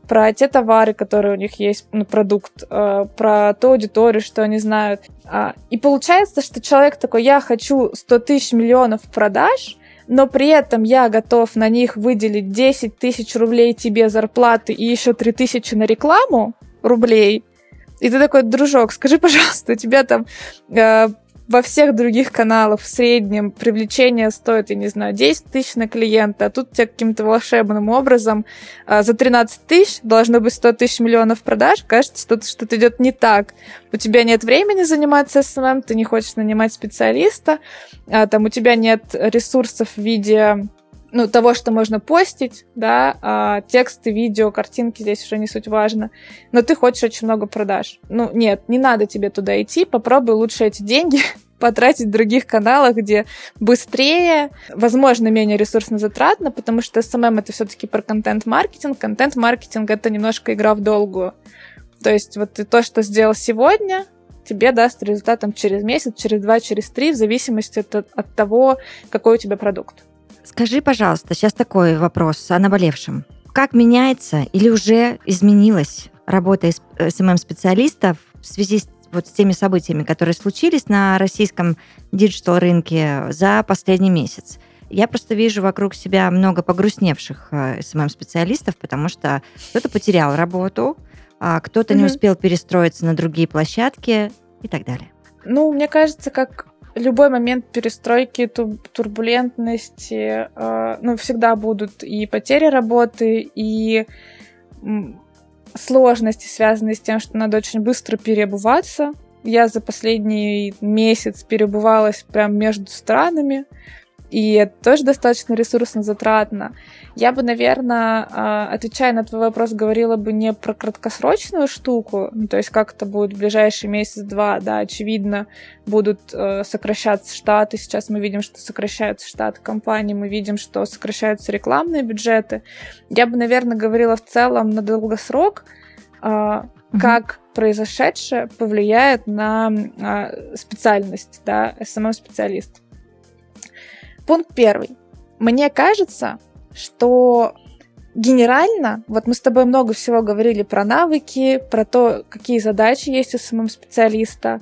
про те товары, которые у них есть, ну, продукт, э, про ту аудиторию, что они знают. А, и получается, что человек такой, я хочу 100 тысяч миллионов продаж, но при этом я готов на них выделить 10 тысяч рублей тебе зарплаты и еще 3 тысячи на рекламу рублей. И ты такой, дружок, скажи, пожалуйста, у тебя там э, во всех других каналах в среднем привлечение стоит, я не знаю, 10 тысяч на клиента, а тут тебе каким-то волшебным образом а, за 13 тысяч должно быть 100 тысяч миллионов продаж, кажется, что-то что идет не так. У тебя нет времени заниматься SMM, ты не хочешь нанимать специалиста, а, там у тебя нет ресурсов в виде ну, того, что можно постить, да, а тексты, видео, картинки здесь уже не суть важно, но ты хочешь очень много продаж. Ну, нет, не надо тебе туда идти, попробуй лучше эти деньги *laughs* потратить в других каналах, где быстрее, возможно, менее ресурсно затратно, потому что SMM это все-таки про контент-маркетинг. Контент-маркетинг это немножко игра в долгую. То есть вот ты то, что сделал сегодня, тебе даст результатом через месяц, через два, через три, в зависимости от, от того, какой у тебя продукт. Скажи, пожалуйста, сейчас такой вопрос о наболевшем. Как меняется или уже изменилась работа SMM-специалистов в связи с вот с теми событиями, которые случились на российском диджитал-рынке за последний месяц? Я просто вижу вокруг себя много погрустневших э, SMM-специалистов, потому что кто-то потерял работу, а кто-то mm-hmm. не успел перестроиться на другие площадки и так далее. Ну, мне кажется, как любой момент перестройки, турбулентности, э, ну, всегда будут и потери работы, и сложности, связанные с тем, что надо очень быстро переобуваться. Я за последний месяц перебывалась прям между странами, и это тоже достаточно ресурсно затратно. Я бы, наверное, а, отвечая на твой вопрос, говорила бы не про краткосрочную штуку, ну, то есть как это будет в ближайший месяц-два, да, очевидно, будут э, сокращаться штаты. Сейчас мы видим, что сокращаются штаты компаний, мы видим, что сокращаются рекламные бюджеты. Я бы, наверное, говорила в целом на долгосрок, э, как произошедшее повлияет на э, специальность, да, SMM-специалист. Пункт первый. Мне кажется, что генерально, вот мы с тобой много всего говорили про навыки, про то, какие задачи есть у самого специалиста.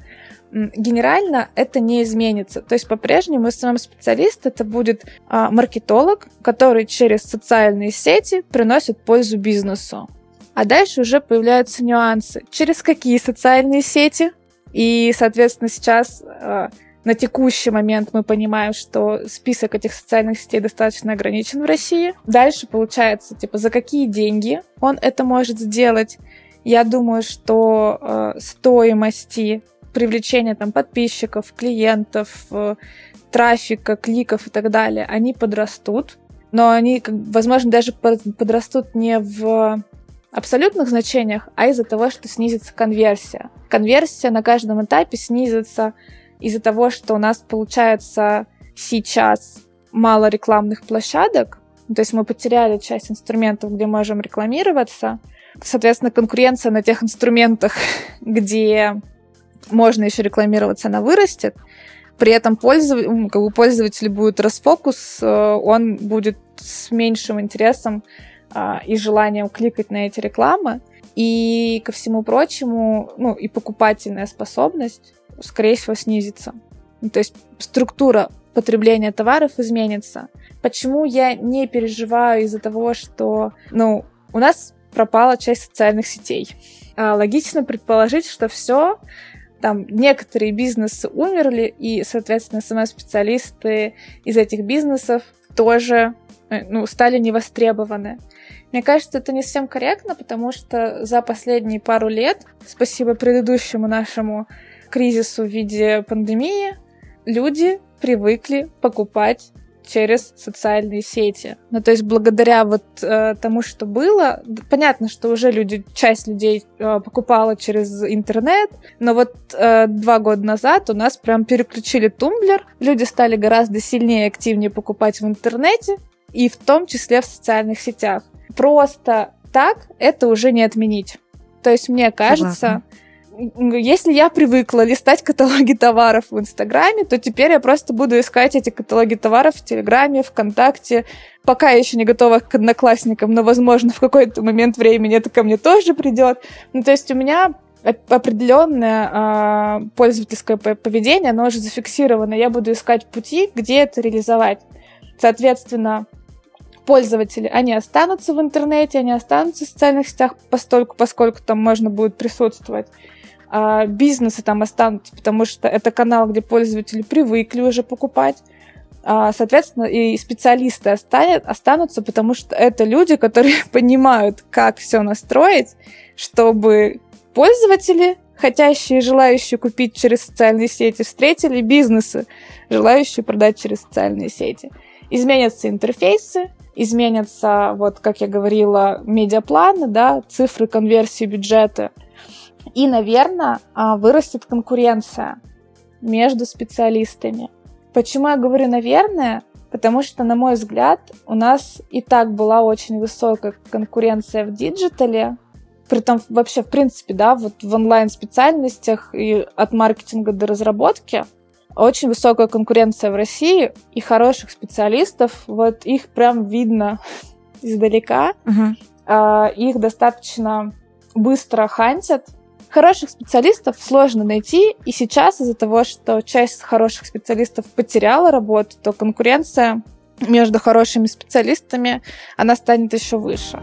Генерально это не изменится. То есть по-прежнему SMM-специалист это будет а, маркетолог, который через социальные сети приносит пользу бизнесу. А дальше уже появляются нюансы. Через какие социальные сети? И, соответственно, сейчас а, на текущий момент мы понимаем, что список этих социальных сетей достаточно ограничен в России. Дальше получается, типа, за какие деньги он это может сделать. Я думаю, что э, стоимости привлечения там подписчиков, клиентов, э, трафика, кликов и так далее, они подрастут. Но они, возможно, даже подрастут не в абсолютных значениях, а из-за того, что снизится конверсия. Конверсия на каждом этапе снизится из-за того, что у нас получается сейчас мало рекламных площадок, то есть мы потеряли часть инструментов, где можем рекламироваться, соответственно, конкуренция на тех инструментах, *laughs* где можно еще рекламироваться, она вырастет. При этом пользователь, ну, как бы пользователь будет расфокус, э, он будет с меньшим интересом а, и желанием кликать на эти рекламы. И ко всему прочему, ну, и покупательная способность скорее всего, снизится. Ну, то есть структура потребления товаров изменится. Почему я не переживаю из-за того, что, ну, у нас пропала часть социальных сетей. А логично предположить, что все, там некоторые бизнесы умерли, и, соответственно, сами специалисты из этих бизнесов тоже э, ну, стали невостребованы. Мне кажется, это не совсем корректно, потому что за последние пару лет, спасибо предыдущему нашему кризису в виде пандемии люди привыкли покупать через социальные сети. Ну, то есть благодаря вот э, тому, что было, понятно, что уже люди, часть людей э, покупала через интернет, но вот э, два года назад у нас прям переключили тумблер, люди стали гораздо сильнее и активнее покупать в интернете, и в том числе в социальных сетях. Просто так это уже не отменить. То есть мне кажется, Согласна если я привыкла листать каталоги товаров в Инстаграме, то теперь я просто буду искать эти каталоги товаров в Телеграме, ВКонтакте. Пока я еще не готова к одноклассникам, но, возможно, в какой-то момент времени это ко мне тоже придет. Ну, то есть у меня определенное э, пользовательское поведение, оно уже зафиксировано. Я буду искать пути, где это реализовать. Соответственно, пользователи, они останутся в интернете, они останутся в социальных сетях постольку, поскольку там можно будет присутствовать а бизнесы там останутся, потому что это канал, где пользователи привыкли уже покупать. А, соответственно, и специалисты останутся, потому что это люди, которые *laughs* понимают, как все настроить, чтобы пользователи, хотящие и желающие купить через социальные сети, встретили бизнесы, желающие продать через социальные сети. Изменятся интерфейсы, изменятся, вот как я говорила, медиапланы, да, цифры конверсии бюджета – и, наверное, а, вырастет конкуренция между специалистами. Почему я говорю «наверное»? Потому что, на мой взгляд, у нас и так была очень высокая конкуренция в диджитале, притом вообще, в принципе, да, вот в онлайн-специальностях и от маркетинга до разработки очень высокая конкуренция в России и хороших специалистов, вот их прям видно *laughs* издалека, uh-huh. их достаточно быстро хантят, Хороших специалистов сложно найти, и сейчас из-за того, что часть хороших специалистов потеряла работу, то конкуренция между хорошими специалистами, она станет еще выше.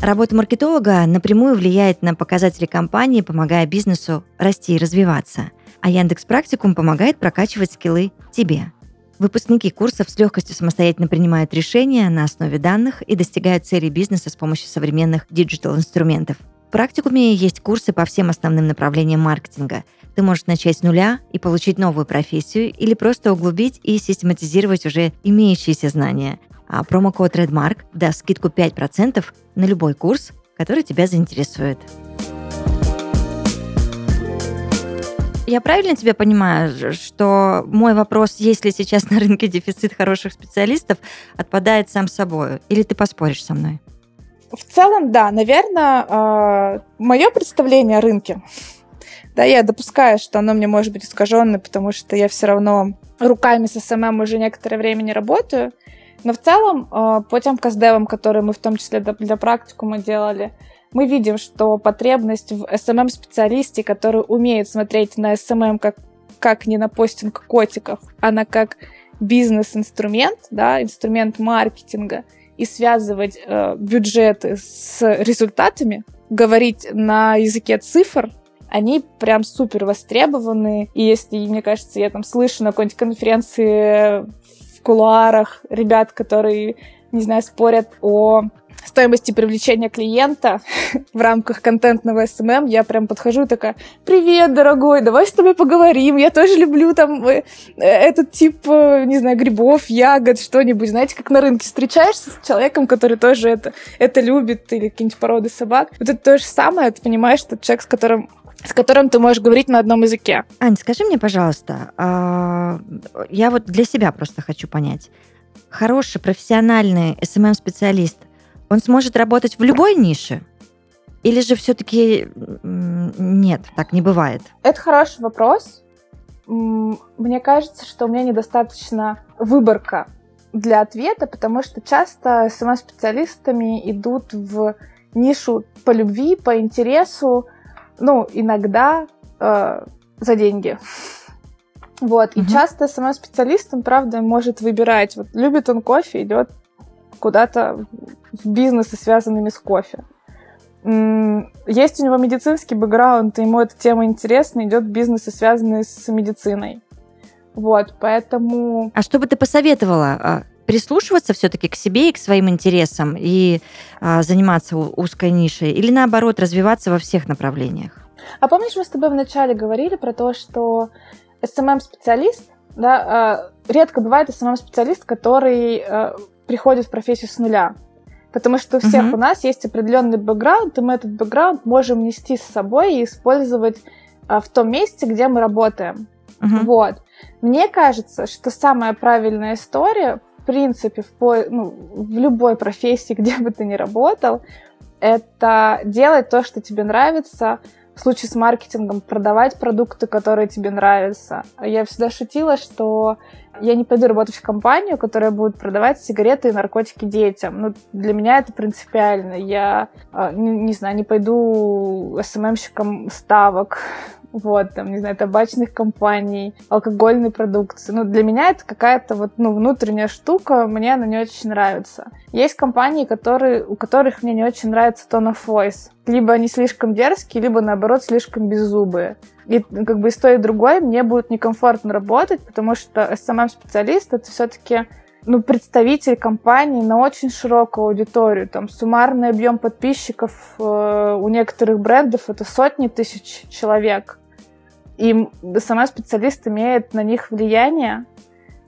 Работа маркетолога напрямую влияет на показатели компании, помогая бизнесу расти и развиваться. А Яндекс Практикум помогает прокачивать скиллы тебе. Выпускники курсов с легкостью самостоятельно принимают решения на основе данных и достигают целей бизнеса с помощью современных диджитал-инструментов. В практикуме есть курсы по всем основным направлениям маркетинга. Ты можешь начать с нуля и получить новую профессию или просто углубить и систематизировать уже имеющиеся знания. А промокод REDMARK даст скидку 5% на любой курс, который тебя заинтересует. Я правильно тебя понимаю, что мой вопрос, есть ли сейчас на рынке дефицит хороших специалистов, отпадает сам собой? Или ты поспоришь со мной? В целом, да, наверное, а, мое представление о рынке, да, я допускаю, что оно мне может быть искаженное, потому что я все равно руками с SMM уже некоторое время не работаю. Но в целом, а, по тем каздевам, которые мы в том числе для практикума делали, мы видим, что потребность в SMM-специалисте, который умеет смотреть на SMM как, как не на постинг котиков, а на как бизнес-инструмент, да, инструмент маркетинга, и связывать э, бюджеты с результатами, говорить на языке цифр, они прям супер востребованы. И если, мне кажется, я там слышу на какой-нибудь конференции кулуарах ребят, которые, не знаю, спорят о стоимости привлечения клиента *laughs* в рамках контентного SMM, я прям подхожу такая, привет, дорогой, давай с тобой поговорим, я тоже люблю там э, этот тип, э, не знаю, грибов, ягод, что-нибудь, знаете, как на рынке встречаешься с человеком, который тоже это, это любит, или какие-нибудь породы собак, вот это то же самое, ты понимаешь, что человек, с которым с которым ты можешь говорить на одном языке. Ань, скажи мне, пожалуйста, а, я вот для себя просто хочу понять. Хороший профессиональный SMM-специалист он сможет работать в любой нише? Или же все-таки нет, так не бывает? Это хороший вопрос. Мне кажется, что у меня недостаточно выборка для ответа, потому что часто СМ-специалистами идут в нишу по любви, по интересу, ну, иногда э, за деньги. Вот, и часто СМ-специалист, он, правда, может выбирать, вот любит он кофе, идет куда-то в бизнесы, связанными с кофе. Есть у него медицинский бэкграунд, и ему эта тема интересна, идет бизнесы, связанные с медициной. Вот, поэтому... А что бы ты посоветовала? Прислушиваться все-таки к себе и к своим интересам и а, заниматься узкой нишей? Или наоборот, развиваться во всех направлениях? А помнишь, мы с тобой вначале говорили про то, что SMM-специалист, да, а, редко бывает SMM-специалист, который а, приходит в профессию с нуля. Потому что у всех uh-huh. у нас есть определенный бэкграунд, и мы этот бэкграунд можем нести с собой и использовать а, в том месте, где мы работаем. Uh-huh. Вот. Мне кажется, что самая правильная история, принципе, в, по, ну, в любой профессии, *laughs* где бы ты ни работал, это делать то, что тебе нравится, в случае с маркетингом продавать продукты, которые тебе нравятся. Я всегда шутила, что я не пойду работать в компанию, которая будет продавать сигареты и наркотики детям. Ну, для меня это принципиально. Я, а, не, не знаю, не пойду СММщиком ставок вот, там, не знаю, табачных компаний, алкогольной продукции. Ну, для меня это какая-то вот, ну, внутренняя штука, мне она не очень нравится. Есть компании, которые, у которых мне не очень нравится tone of voice. Либо они слишком дерзкие, либо, наоборот, слишком беззубые. И как бы и с той, и другой мне будет некомфортно работать, потому что SMM-специалист — это все-таки ну, представитель компании на очень широкую аудиторию. Там суммарный объем подписчиков э, у некоторых брендов это сотни тысяч человек. И сама специалист имеет на них влияние.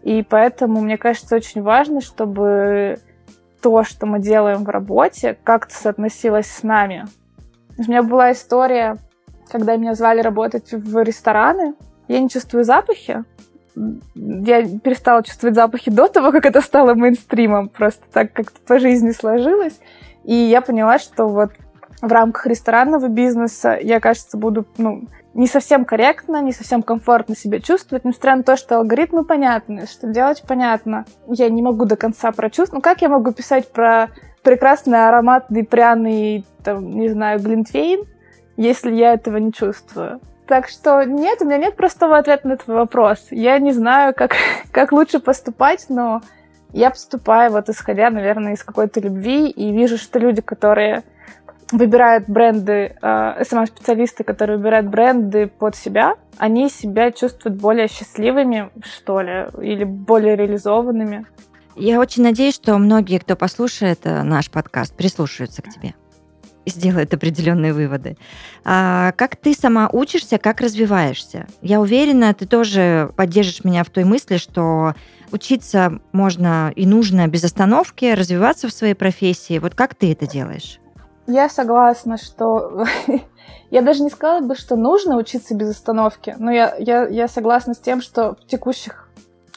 И поэтому, мне кажется, очень важно, чтобы то, что мы делаем в работе, как-то соотносилось с нами. У меня была история, когда меня звали работать в рестораны. Я не чувствую запахи, я перестала чувствовать запахи до того, как это стало мейнстримом, просто так как-то по жизни сложилось. И я поняла, что вот в рамках ресторанного бизнеса я, кажется, буду, ну, не совсем корректно, не совсем комфортно себя чувствовать, несмотря на то, что алгоритмы понятны, что делать понятно. Я не могу до конца прочувствовать. Ну, как я могу писать про прекрасный ароматный пряный, там, не знаю, глинтвейн, если я этого не чувствую? Так что нет, у меня нет простого ответа на этот вопрос. Я не знаю, как, *laughs* как лучше поступать, но я поступаю вот исходя, наверное, из какой-то любви и вижу, что люди, которые выбирают бренды, э, SMM-специалисты, которые выбирают бренды под себя, они себя чувствуют более счастливыми, что ли, или более реализованными. Я очень надеюсь, что многие, кто послушает э, наш подкаст, прислушаются к тебе и сделают определенные выводы. А как ты сама учишься, как развиваешься? Я уверена, ты тоже поддержишь меня в той мысли, что учиться можно и нужно без остановки, развиваться в своей профессии. Вот как ты это делаешь? Я согласна, что *laughs* я даже не сказала бы, что нужно учиться без остановки, но я, я, я согласна с тем, что в текущих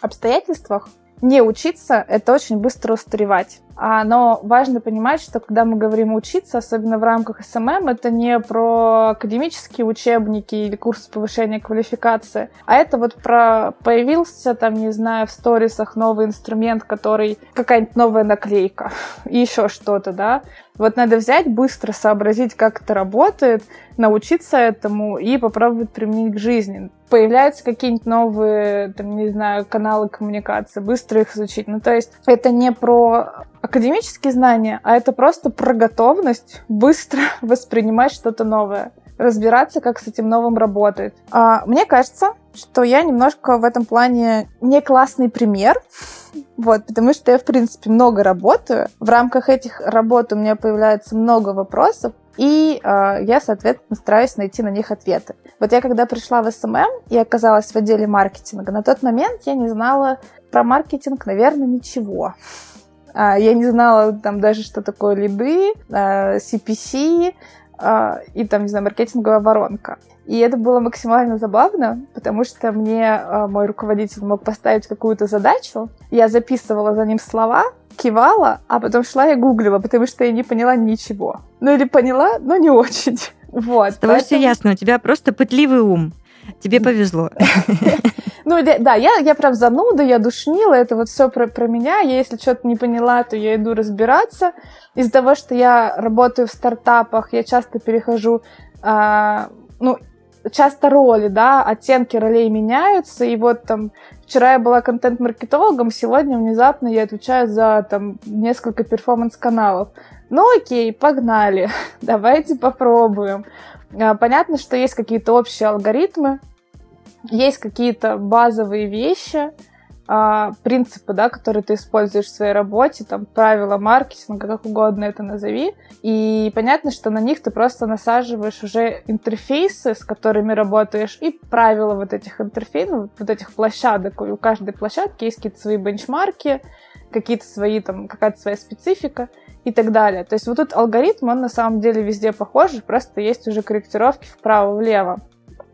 обстоятельствах не учиться — это очень быстро устаревать. А, но важно понимать, что когда мы говорим учиться, особенно в рамках SMM, это не про академические учебники или курсы повышения квалификации, а это вот про появился там, не знаю, в сторисах новый инструмент, который какая-нибудь новая наклейка и еще что-то, да. Вот надо взять, быстро сообразить, как это работает, научиться этому и попробовать применить к жизни. Появляются какие-нибудь новые, там, не знаю, каналы коммуникации, быстро их изучить. Ну, то есть это не про академические знания, а это просто про готовность быстро *laughs* воспринимать что-то новое разбираться, как с этим новым работает. А, мне кажется, что я немножко в этом плане не классный пример, *laughs* вот, потому что я, в принципе, много работаю. В рамках этих работ у меня появляется много вопросов, и э, я, соответственно, стараюсь найти на них ответы. Вот я когда пришла в SMM и оказалась в отделе маркетинга, на тот момент я не знала про маркетинг, наверное, ничего. *laughs* А, я не знала там даже, что такое лиды, CPC а, и там, не знаю, маркетинговая воронка. И это было максимально забавно, потому что мне а, мой руководитель мог поставить какую-то задачу, я записывала за ним слова, кивала, а потом шла и гуглила, потому что я не поняла ничего. Ну или поняла, но не очень. *laughs* Вот. С тобой поэтому... все ясно, у тебя просто пытливый ум. Тебе повезло. *laughs* Ну, да, я, я прям зануда, я душнила, это вот все про, про меня. Я, если что-то не поняла, то я иду разбираться. Из-за того, что я работаю в стартапах, я часто перехожу, а, ну, часто роли, да, оттенки ролей меняются, и вот там вчера я была контент-маркетологом, сегодня внезапно я отвечаю за там несколько перформанс-каналов. Ну окей, погнали, *laughs* давайте попробуем. А, понятно, что есть какие-то общие алгоритмы, есть какие-то базовые вещи, а, принципы, да, которые ты используешь в своей работе, там, правила маркетинга, как угодно это назови. И понятно, что на них ты просто насаживаешь уже интерфейсы, с которыми работаешь, и правила вот этих интерфейсов, вот этих площадок. У каждой площадки есть какие-то свои бенчмарки, какие-то свои, там, какая-то своя специфика и так далее. То есть вот тут алгоритм, он на самом деле везде похожий, просто есть уже корректировки вправо-влево.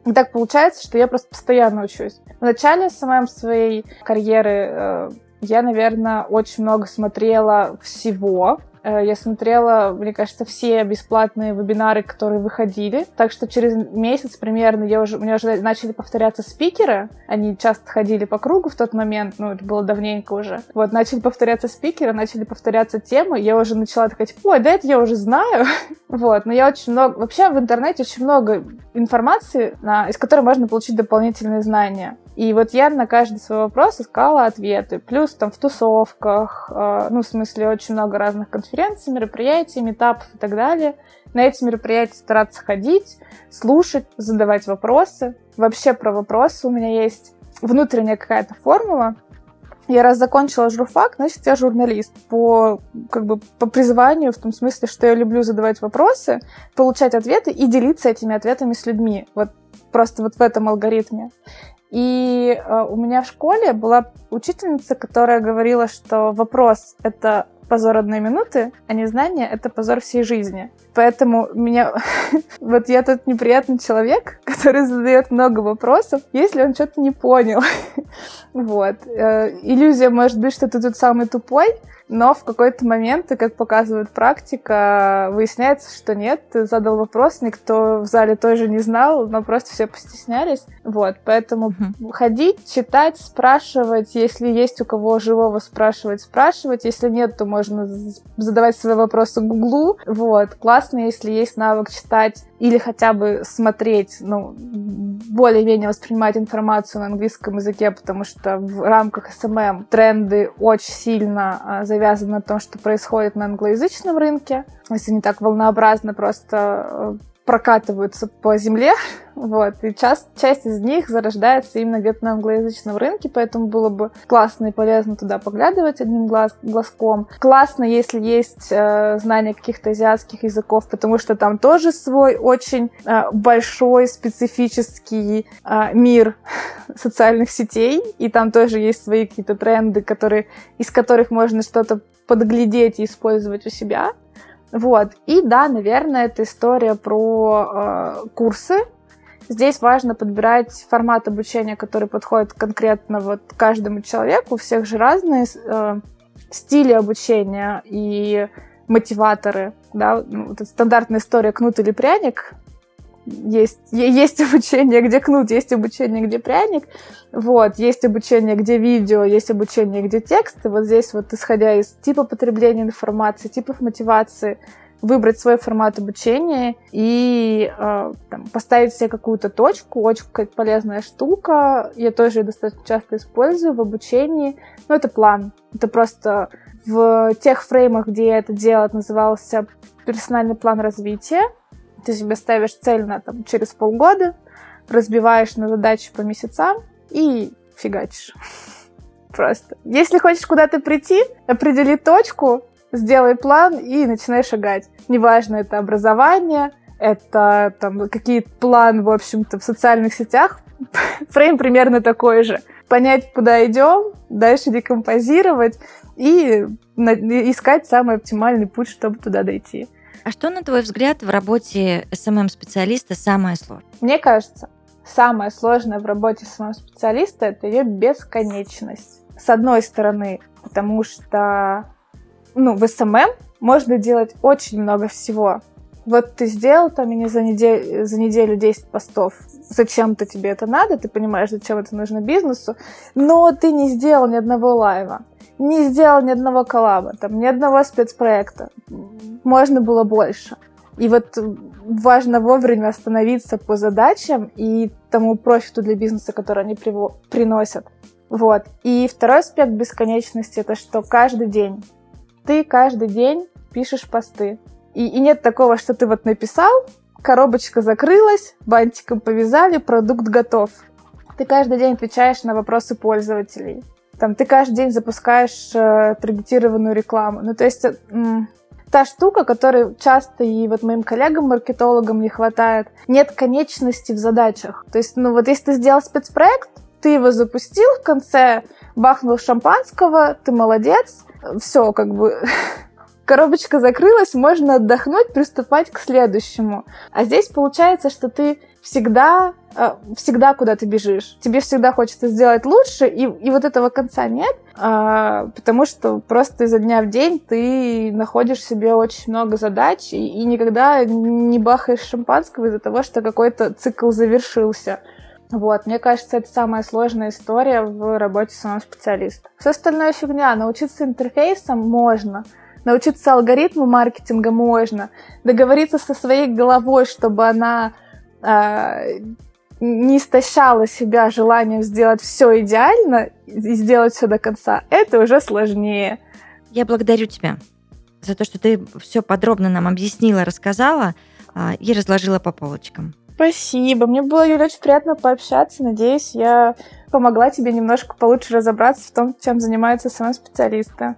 И так получается, что я просто постоянно учусь. В начале самой своей карьеры э, я, наверное, очень много смотрела всего, я смотрела, мне кажется, все бесплатные вебинары, которые выходили. Так что через месяц примерно я уже, у меня уже начали повторяться спикеры. Они часто ходили по кругу в тот момент, ну, это было давненько уже. Вот, начали повторяться спикеры, начали повторяться темы. Я уже начала такая, типа, ой, да это я уже знаю. *laughs* вот, но я очень много... Вообще в интернете очень много информации, из которой можно получить дополнительные знания. И вот я на каждый свой вопрос искала ответы. Плюс там в тусовках, э, ну, в смысле, очень много разных конференций, мероприятий, метапов и так далее. На эти мероприятия стараться ходить, слушать, задавать вопросы. Вообще про вопросы у меня есть внутренняя какая-то формула. Я раз закончила журфак, значит, я журналист по, как бы, по призванию, в том смысле, что я люблю задавать вопросы, получать ответы и делиться этими ответами с людьми. Вот просто вот в этом алгоритме. И э, у меня в школе была учительница, которая говорила, что вопрос — это позор одной минуты, а незнание — это позор всей жизни. Поэтому меня... *laughs* вот я тот неприятный человек, *laughs* который задает много вопросов, если он что-то не понял. *laughs* вот. Э, иллюзия может быть, что ты тут самый тупой, но в какой-то момент, как показывает практика, выясняется, что нет, ты задал вопрос, никто в зале тоже не знал, но просто все постеснялись. Вот, поэтому mm-hmm. ходить, читать, спрашивать, если есть у кого живого спрашивать, спрашивать, если нет, то можно задавать свои вопросы Гуглу. Вот, классно, если есть навык читать или хотя бы смотреть, ну, более-менее воспринимать информацию на английском языке, потому что в рамках SMM тренды очень сильно а, завязаны на том, что происходит на англоязычном рынке. Если не так волнообразно, просто э, прокатываются по земле, *laughs* вот, и часть, часть из них зарождается именно где-то на англоязычном рынке, поэтому было бы классно и полезно туда поглядывать одним глаз, глазком. Классно, если есть э, знание каких-то азиатских языков, потому что там тоже свой очень э, большой специфический э, мир *laughs* социальных сетей, и там тоже есть свои какие-то тренды, которые, из которых можно что-то подглядеть и использовать у себя. Вот. И да, наверное, это история про э, курсы. Здесь важно подбирать формат обучения, который подходит конкретно вот каждому человеку. У всех же разные э, стили обучения и мотиваторы. Да? Ну, вот стандартная история кнут или пряник есть, есть *laughs* обучение, где кнут, есть обучение, где пряник, вот, есть обучение, где видео, есть обучение, где текст, и вот здесь вот, исходя из типа потребления информации, типов мотивации, выбрать свой формат обучения и э, там, поставить себе какую-то точку, очень полезная штука, я тоже достаточно часто использую в обучении, но это план, это просто в тех фреймах, где я это делала, назывался персональный план развития, ты себе ставишь цель на там, через полгода, разбиваешь на задачи по месяцам и фигачишь. *laughs* Просто. Если хочешь куда-то прийти, определи точку, сделай план и начинай шагать. Неважно, это образование, это там какие-то план, в общем-то, в социальных сетях. *laughs* Фрейм примерно такой же. Понять, куда идем, дальше декомпозировать и искать самый оптимальный путь, чтобы туда дойти. А что, на твой взгляд, в работе SMM-специалиста самое сложное? Мне кажется, самое сложное в работе SMM-специалиста – это ее бесконечность. С одной стороны, потому что ну, в SMM можно делать очень много всего. Вот ты сделал там, не за неделю, за неделю 10 постов, зачем-то тебе это надо, ты понимаешь, зачем это нужно бизнесу, но ты не сделал ни одного лайва не сделал ни одного коллаба, там, ни одного спецпроекта. Можно было больше. И вот важно вовремя остановиться по задачам и тому профиту для бизнеса, который они приво- приносят. Вот. И второй аспект бесконечности — это что каждый день, ты каждый день пишешь посты. И, и нет такого, что ты вот написал, коробочка закрылась, бантиком повязали, продукт готов. Ты каждый день отвечаешь на вопросы пользователей там ты каждый день запускаешь э, таргетированную рекламу. Ну, то есть э, та штука, которой часто и вот моим коллегам-маркетологам не хватает, нет конечности в задачах. То есть, ну вот если ты сделал спецпроект, ты его запустил в конце, бахнул шампанского, ты молодец, все, как бы *laughs* коробочка закрылась, можно отдохнуть, приступать к следующему. А здесь получается, что ты всегда, э, всегда куда ты бежишь. Тебе всегда хочется сделать лучше, и, и вот этого конца нет, а, потому что просто изо дня в день ты находишь себе очень много задач, и, и никогда не бахаешь шампанского из-за того, что какой-то цикл завершился. Вот, мне кажется, это самая сложная история в работе самого специалиста. Все остальное фигня. Научиться интерфейсам можно, Научиться алгоритму маркетинга можно. Договориться со своей головой, чтобы она не истощала себя желанием сделать все идеально и сделать все до конца, это уже сложнее. Я благодарю тебя за то, что ты все подробно нам объяснила, рассказала э, и разложила по полочкам. Спасибо. Мне было, Юля, очень приятно пообщаться. Надеюсь, я помогла тебе немножко получше разобраться в том, чем занимаются сами специалисты.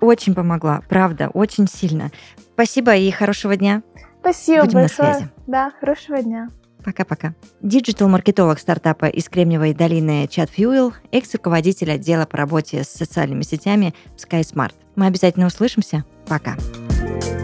Очень помогла, правда, очень сильно. Спасибо и хорошего дня. Спасибо Будем большое. на связи. Да, хорошего дня. Пока-пока. Диджитал-маркетолог стартапа из Кремниевой долины ChatFuel, экс-руководитель отдела по работе с социальными сетями SkySmart. Мы обязательно услышимся. Пока. Пока.